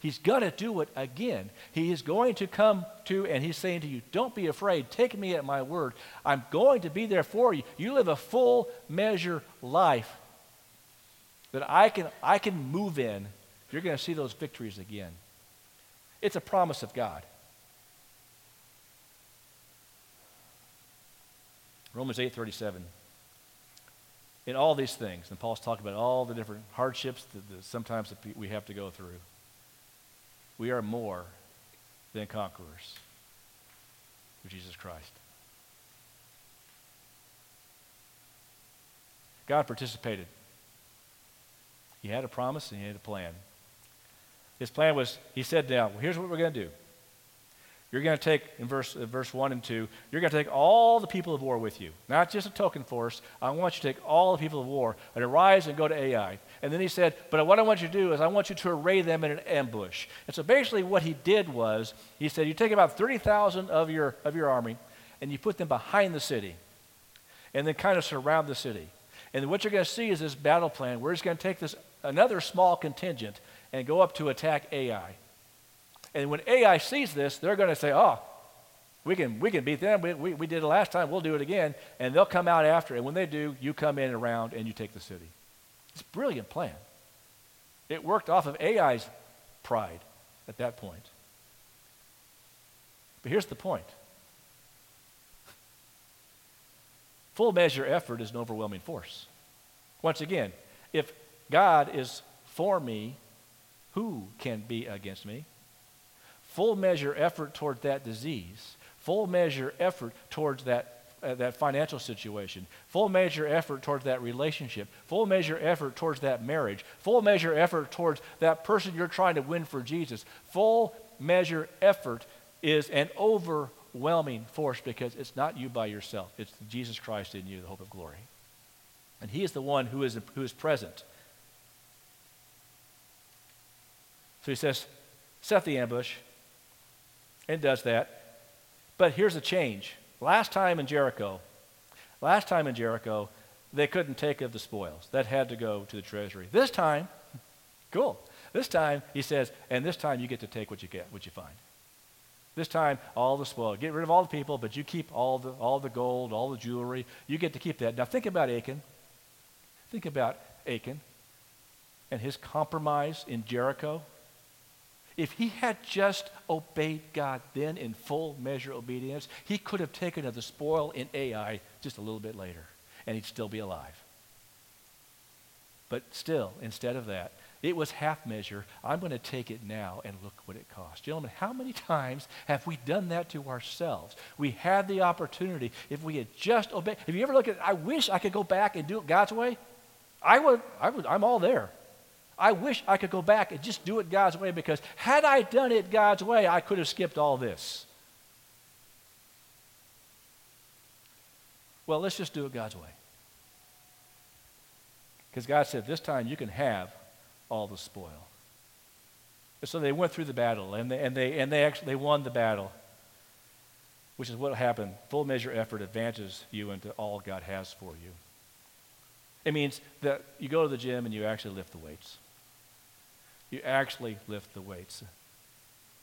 Speaker 1: He's going to do it again. He is going to come to, and He's saying to you, Don't be afraid. Take me at my word. I'm going to be there for you. You live a full measure life that I can, I can move in. You're going to see those victories again. It's a promise of God. Romans 8:37. In all these things, and Paul's talking about all the different hardships that, that sometimes we have to go through. We are more than conquerors through Jesus Christ. God participated. He had a promise and he had a plan. His plan was, he said, now, here's what we're going to do. You're going to take, in verse, uh, verse 1 and 2, you're going to take all the people of war with you, not just a token force. I want you to take all the people of war and arise and go to Ai. And then he said, But what I want you to do is I want you to array them in an ambush. And so basically, what he did was, he said, You take about 30,000 of your, of your army and you put them behind the city and then kind of surround the city. And what you're going to see is this battle plan. We're just going to take this another small contingent and go up to attack Ai. And when Ai sees this, they're going to say, oh, we can, we can beat them. We, we, we did it last time. We'll do it again. And they'll come out after. And when they do, you come in around and you take the city. It's a brilliant plan. It worked off of Ai's pride at that point. But here's the point full measure effort is an overwhelming force. Once again, if God is for me, who can be against me? Full measure effort toward that disease, full measure effort towards that, uh, that financial situation, full measure effort towards that relationship, full measure effort towards that marriage, full measure effort towards that person you're trying to win for Jesus, full measure effort is an overwhelming force because it's not you by yourself. It's Jesus Christ in you, the hope of glory. And He is the one who is, who is present. So He says, set the ambush, it does that. But here's a change. Last time in Jericho, last time in Jericho, they couldn't take of the spoils. That had to go to the treasury. This time, cool. This time, he says, and this time you get to take what you get, what you find. This time, all the spoil. Get rid of all the people, but you keep all the, all the gold, all the jewelry. You get to keep that. Now, think about Achan. Think about Achan and his compromise in Jericho. If he had just obeyed God then in full measure obedience, he could have taken of the spoil in Ai just a little bit later, and he'd still be alive. But still, instead of that, it was half measure. I'm going to take it now and look what it costs. Gentlemen, how many times have we done that to ourselves? We had the opportunity. If we had just obeyed, if you ever look at, I wish I could go back and do it God's way. I would, I would, I'm all there. I wish I could go back and just do it God's way because had I done it God's way, I could have skipped all this. Well, let's just do it God's way. Because God said, this time you can have all the spoil. So they went through the battle and they, and they, and they actually they won the battle, which is what happened. Full measure effort advances you into all God has for you. It means that you go to the gym and you actually lift the weights you actually lift the weights.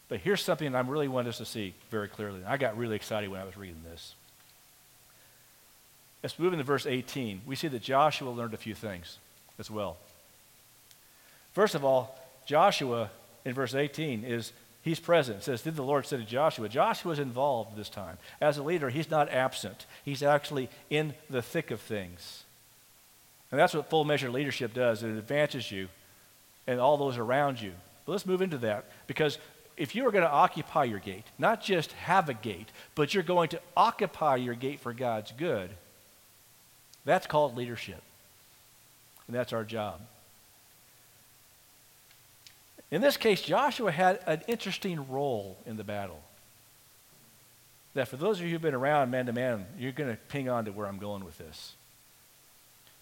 Speaker 1: But here's something I really want us to see very clearly. I got really excited when I was reading this. Let's move into verse 18. We see that Joshua learned a few things as well. First of all, Joshua in verse 18 is he's present. It says, Did the Lord say to Joshua? Joshua's involved this time. As a leader, he's not absent. He's actually in the thick of things. And that's what full measure leadership does. It advances you and all those around you. But let's move into that because if you are going to occupy your gate, not just have a gate, but you're going to occupy your gate for God's good, That's called leadership. And that's our job. In this case, Joshua had an interesting role in the battle. That for those of you who've been around man to man, you're going to ping on to where I'm going with this.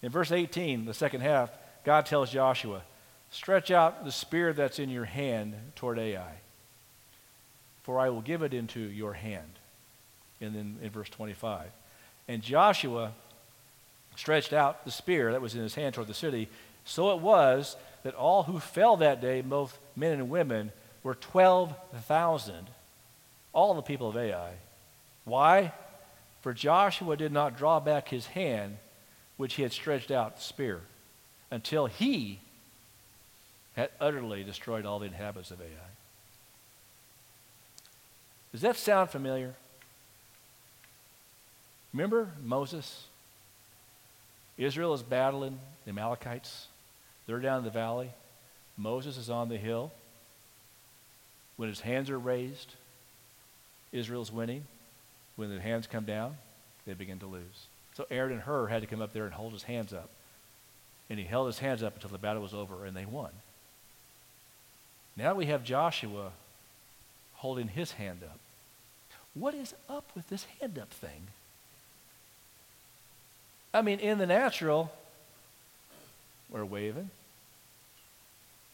Speaker 1: In verse 18, the second half, God tells Joshua, Stretch out the spear that's in your hand toward Ai, for I will give it into your hand. And then in verse 25, and Joshua stretched out the spear that was in his hand toward the city. So it was that all who fell that day, both men and women, were 12,000, all the people of Ai. Why? For Joshua did not draw back his hand, which he had stretched out the spear, until he had utterly destroyed all the inhabitants of Ai. Does that sound familiar? Remember Moses? Israel is battling the Amalekites. They're down in the valley. Moses is on the hill. When his hands are raised, Israel's winning. When the hands come down, they begin to lose. So Aaron and Hur had to come up there and hold his hands up. And he held his hands up until the battle was over and they won. Now we have Joshua holding his hand up. What is up with this hand up thing? I mean, in the natural, we're waving,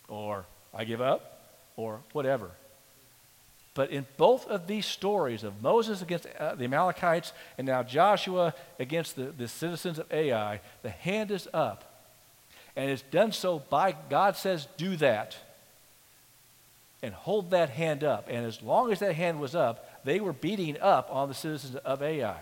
Speaker 1: or I give up, or whatever. But in both of these stories of Moses against uh, the Amalekites and now Joshua against the, the citizens of Ai, the hand is up. And it's done so by God says, do that. And hold that hand up. And as long as that hand was up, they were beating up on the citizens of Ai.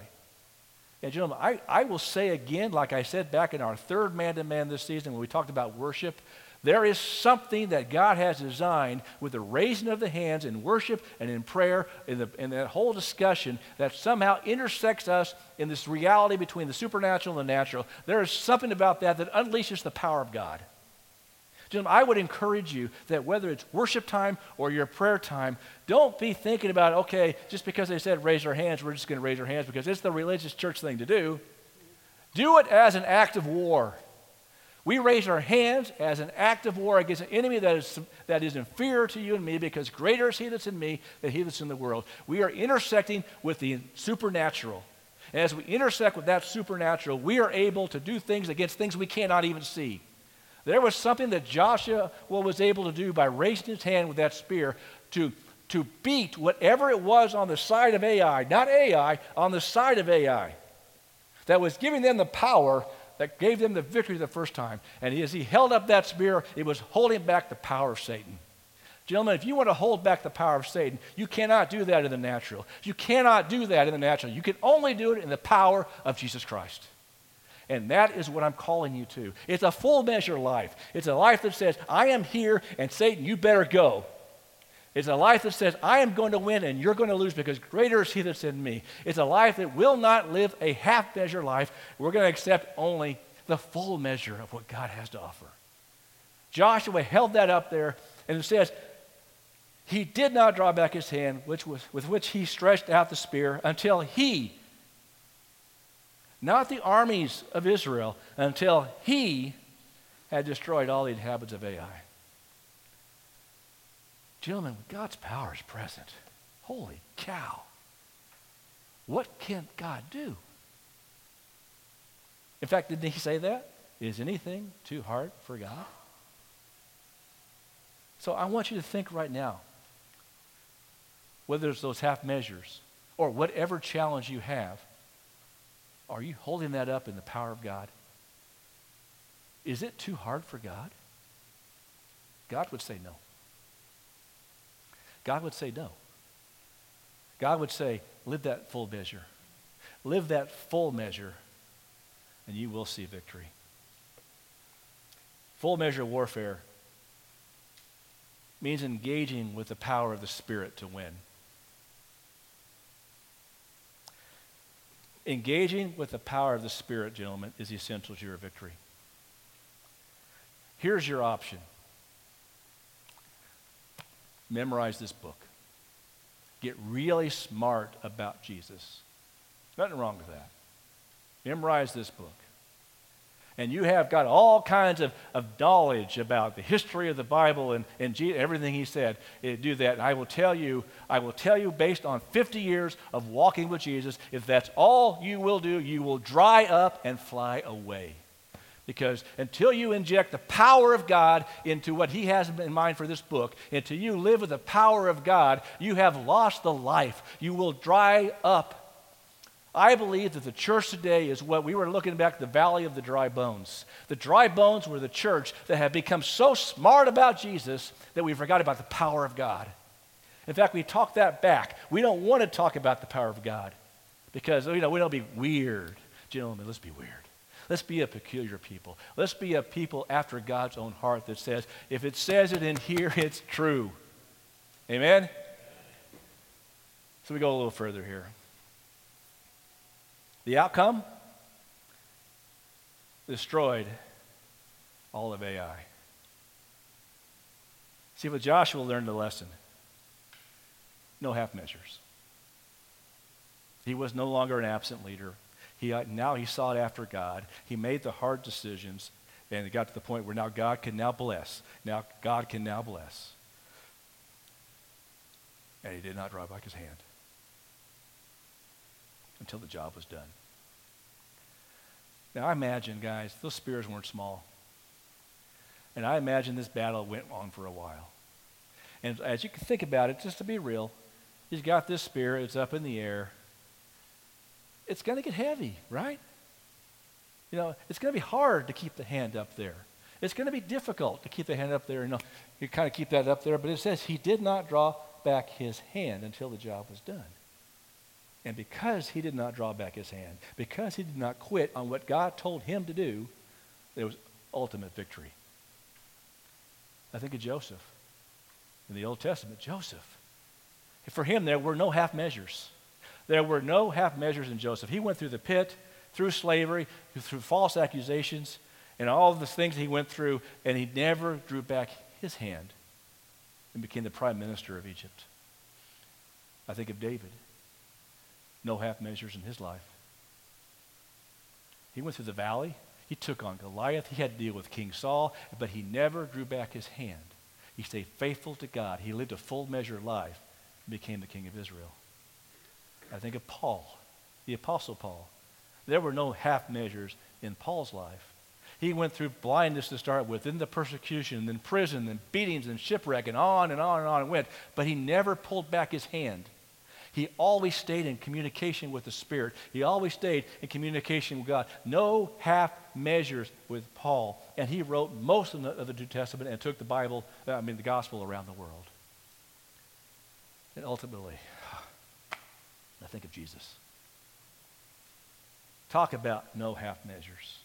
Speaker 1: And gentlemen, I, I will say again, like I said back in our third man to man this season when we talked about worship, there is something that God has designed with the raising of the hands in worship and in prayer, in, the, in that whole discussion, that somehow intersects us in this reality between the supernatural and the natural. There is something about that that unleashes the power of God. Gentlemen, I would encourage you that whether it's worship time or your prayer time, don't be thinking about, okay, just because they said raise our hands, we're just going to raise our hands because it's the religious church thing to do. Do it as an act of war. We raise our hands as an act of war against an enemy that is, that is inferior to you and me because greater is he that's in me than he that's in the world. We are intersecting with the supernatural. And as we intersect with that supernatural, we are able to do things against things we cannot even see. There was something that Joshua was able to do by raising his hand with that spear to, to beat whatever it was on the side of Ai, not Ai, on the side of Ai, that was giving them the power that gave them the victory the first time. And as he held up that spear, it was holding back the power of Satan. Gentlemen, if you want to hold back the power of Satan, you cannot do that in the natural. You cannot do that in the natural. You can only do it in the power of Jesus Christ. And that is what I'm calling you to. It's a full measure life. It's a life that says, I am here, and Satan, you better go. It's a life that says, I am going to win and you're going to lose because greater is he that's in me. It's a life that will not live a half measure life. We're going to accept only the full measure of what God has to offer. Joshua held that up there, and it says, He did not draw back his hand, which was, with which he stretched out the spear, until he not the armies of Israel, until he had destroyed all the inhabitants of Ai. Gentlemen, God's power is present. Holy cow. What can God do? In fact, didn't he say that? Is anything too hard for God? So I want you to think right now, whether it's those half measures or whatever challenge you have, are you holding that up in the power of God? Is it too hard for God? God would say no. God would say no. God would say, live that full measure. Live that full measure, and you will see victory. Full measure warfare means engaging with the power of the Spirit to win. Engaging with the power of the Spirit, gentlemen, is essential to your victory. Here's your option memorize this book, get really smart about Jesus. Nothing wrong with that. Memorize this book. And you have got all kinds of, of knowledge about the history of the Bible and, and Je- everything he said, eh, do that. And I will tell you, I will tell you based on 50 years of walking with Jesus, if that's all you will do, you will dry up and fly away. Because until you inject the power of God into what He has in mind for this book, until you live with the power of God, you have lost the life. You will dry up I believe that the church today is what we were looking back the valley of the dry bones. The dry bones were the church that had become so smart about Jesus that we forgot about the power of God. In fact, we talk that back. We don't want to talk about the power of God because you know we don't be weird. Gentlemen, let's be weird. Let's be a peculiar people. Let's be a people after God's own heart that says, if it says it in here, it's true. Amen? So we go a little further here. The outcome? Destroyed all of Ai. See, but Joshua learned the lesson no half measures. He was no longer an absent leader. He, uh, now he sought after God. He made the hard decisions, and it got to the point where now God can now bless. Now God can now bless. And he did not draw back his hand until the job was done. Now, I imagine, guys, those spears weren't small. And I imagine this battle went on for a while. And as you can think about it, just to be real, he's got this spear, it's up in the air. It's going to get heavy, right? You know, it's going to be hard to keep the hand up there. It's going to be difficult to keep the hand up there. You know, you kind of keep that up there, but it says he did not draw back his hand until the job was done. And because he did not draw back his hand, because he did not quit on what God told him to do, there was ultimate victory. I think of Joseph in the Old Testament. Joseph. For him, there were no half measures. There were no half measures in Joseph. He went through the pit, through slavery, through false accusations, and all of the things he went through, and he never drew back his hand and became the prime minister of Egypt. I think of David no half measures in his life. He went through the valley. He took on Goliath. He had to deal with King Saul, but he never drew back his hand. He stayed faithful to God. He lived a full measure life and became the king of Israel. I think of Paul, the Apostle Paul. There were no half measures in Paul's life. He went through blindness to start with, then the persecution, then prison, then beatings, and shipwreck, and on and on and on it went. But he never pulled back his hand. He always stayed in communication with the Spirit. He always stayed in communication with God. No half measures with Paul. And he wrote most of the, of the New Testament and took the Bible, I mean, the gospel around the world. And ultimately, I think of Jesus. Talk about no half measures.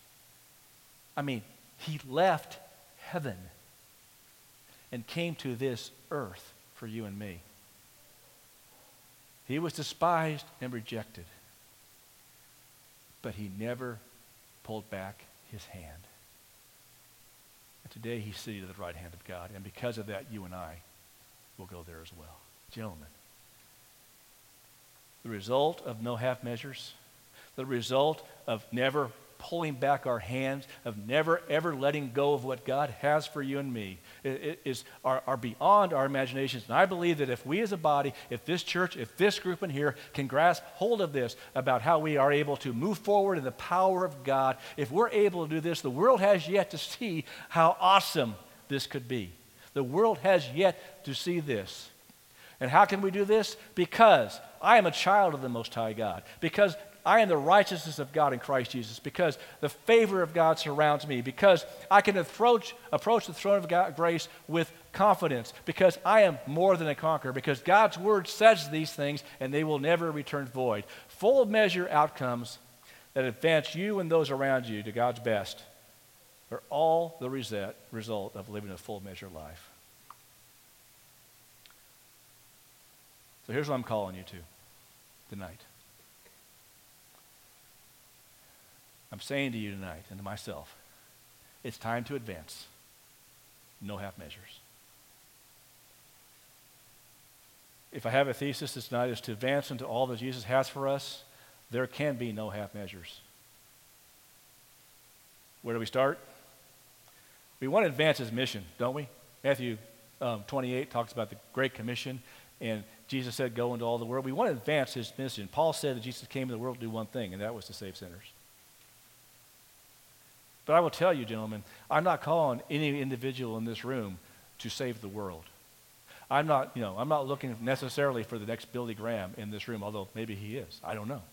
Speaker 1: I mean, he left heaven and came to this earth for you and me. He was despised and rejected, but he never pulled back his hand. And today he's seated at the right hand of God, and because of that, you and I will go there as well. Gentlemen, the result of no half measures, the result of never pulling back our hands, of never ever letting go of what God has for you and me, is, are, are beyond our imaginations. And I believe that if we as a body, if this church, if this group in here can grasp hold of this about how we are able to move forward in the power of God, if we're able to do this, the world has yet to see how awesome this could be. The world has yet to see this. And how can we do this? Because I am a child of the Most High God. Because I am the righteousness of God in Christ Jesus because the favor of God surrounds me, because I can approach, approach the throne of God, grace with confidence, because I am more than a conqueror, because God's word says these things and they will never return void. Full measure outcomes that advance you and those around you to God's best are all the result of living a full measure life. So here's what I'm calling you to tonight. I'm saying to you tonight and to myself, it's time to advance. No half measures. If I have a thesis this night is to advance into all that Jesus has for us, there can be no half measures. Where do we start? We want to advance his mission, don't we? Matthew um, 28 talks about the Great Commission, and Jesus said, Go into all the world. We want to advance his mission. Paul said that Jesus came into the world to do one thing, and that was to save sinners. But I will tell you, gentlemen, I'm not calling any individual in this room to save the world. I'm not, you know, I'm not looking necessarily for the next Billy Graham in this room, although maybe he is. I don't know.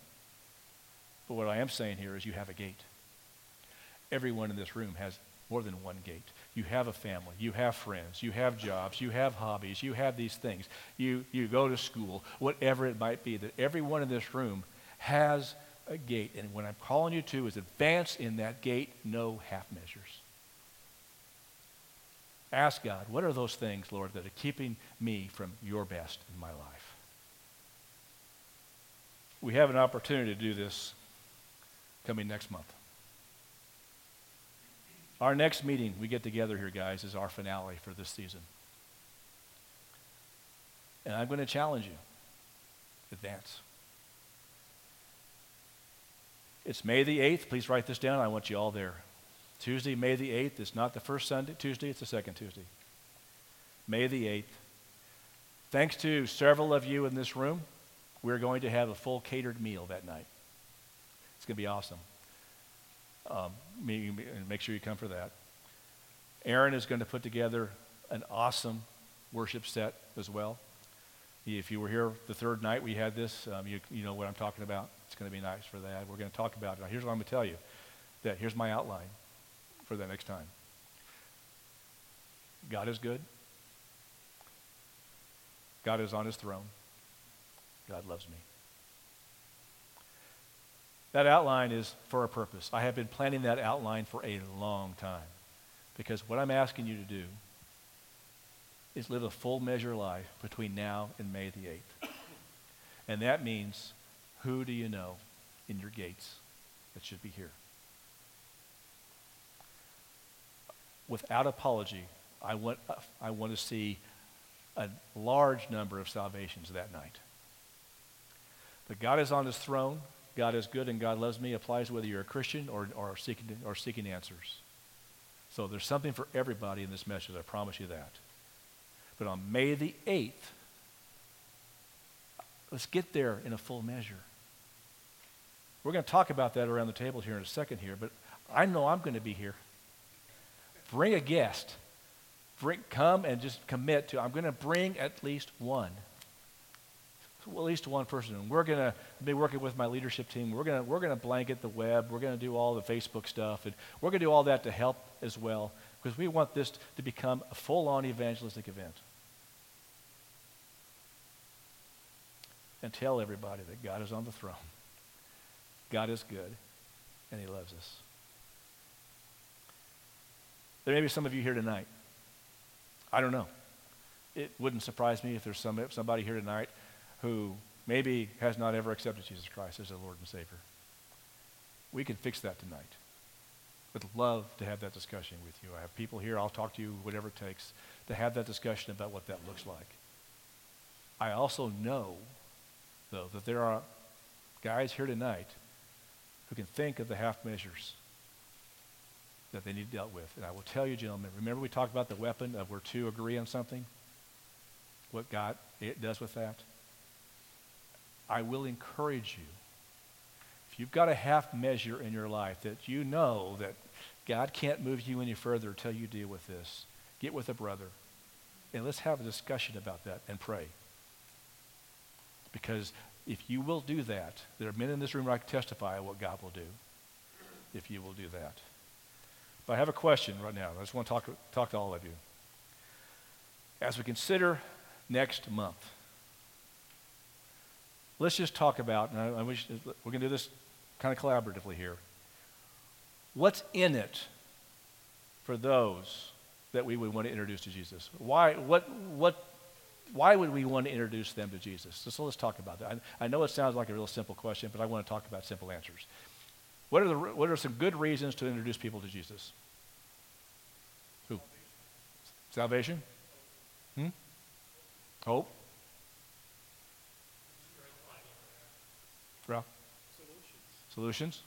Speaker 1: But what I am saying here is you have a gate. Everyone in this room has more than one gate. You have a family, you have friends, you have jobs, you have hobbies, you have these things. You, you go to school, whatever it might be, that everyone in this room has a gate. And what I'm calling you to is advance in that gate, no half measures. Ask God, what are those things, Lord, that are keeping me from your best in my life? We have an opportunity to do this coming next month. Our next meeting we get together here, guys, is our finale for this season. And I'm going to challenge you advance. It's May the 8th. Please write this down. I want you all there. Tuesday, May the 8th. It's not the first Sunday, Tuesday, it's the second Tuesday. May the 8th. Thanks to several of you in this room, we're going to have a full catered meal that night. It's going to be awesome. Um, make sure you come for that. Aaron is going to put together an awesome worship set as well. If you were here the third night we had this, um, you, you know what I'm talking about. Going to be nice for that. We're going to talk about it. Now, here's what I'm going to tell you. That here's my outline for the next time. God is good. God is on his throne. God loves me. That outline is for a purpose. I have been planning that outline for a long time because what I'm asking you to do is live a full measure life between now and May the 8th. And that means who do you know in your gates that should be here? Without apology, I want, I want to see a large number of salvations that night. But God is on his throne. God is good and God loves me applies whether you're a Christian or, or, seeking, or seeking answers. So there's something for everybody in this message. I promise you that. But on May the 8th, let's get there in a full measure. We're going to talk about that around the table here in a second here, but I know I'm going to be here. Bring a guest. Bring, come and just commit to, I'm going to bring at least one. At least one person. And we're going to be working with my leadership team. We're going to, we're going to blanket the web. We're going to do all the Facebook stuff. And we're going to do all that to help as well because we want this to become a full on evangelistic event. And tell everybody that God is on the throne. God is good, and He loves us. There may be some of you here tonight. I don't know. It wouldn't surprise me if there's some, somebody here tonight who maybe has not ever accepted Jesus Christ as their Lord and Savior. We can fix that tonight. Would love to have that discussion with you. I have people here, I'll talk to you, whatever it takes, to have that discussion about what that looks like. I also know, though, that there are guys here tonight who can think of the half measures that they need dealt with. And I will tell you, gentlemen, remember we talked about the weapon of where two agree on something? What God it does with that? I will encourage you. If you've got a half measure in your life that you know that God can't move you any further until you deal with this, get with a brother and let's have a discussion about that and pray. Because if you will do that, there are men in this room I can testify what God will do if you will do that. But I have a question right now. I just want to talk, talk to all of you. As we consider next month, let's just talk about, and I, I wish, we're going to do this kind of collaboratively here. What's in it for those that we would want to introduce to Jesus? Why, what, what why would we want to introduce them to Jesus? So, so let's talk about that. I, I, know it sounds like a real simple question, but I want to talk about simple answers. What are, the, what are some good reasons to introduce people to Jesus? Who? Salvation? Hmm? Hope? Ralph? Solutions. Solutions?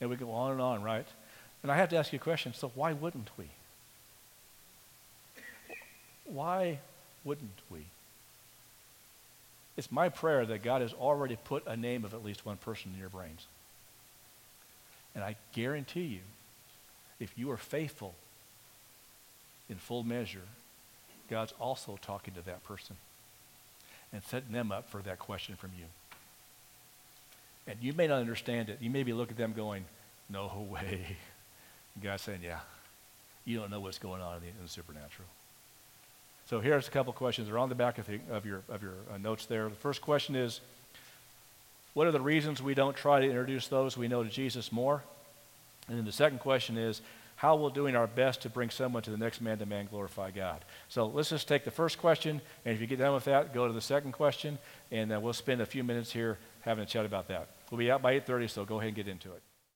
Speaker 1: And we can go on and on, right? And I have to ask you a question so why wouldn't we? Why wouldn't we? It's my prayer that God has already put a name of at least one person in your brains. And I guarantee you, if you are faithful in full measure, God's also talking to that person and setting them up for that question from you. And you may not understand it. You may be looking at them going, no way. And God's saying, yeah, you don't know what's going on in the, in the supernatural. So here's a couple questions. They're on the back of, the, of your, of your uh, notes there. The first question is, what are the reasons we don't try to introduce those we know to Jesus more? And then the second question is, how will doing our best to bring someone to the next man to man glorify God? So let's just take the first question, and if you get done with that, go to the second question, and uh, we'll spend a few minutes here having a chat about that. We'll be out by 8.30, so go ahead and get into it.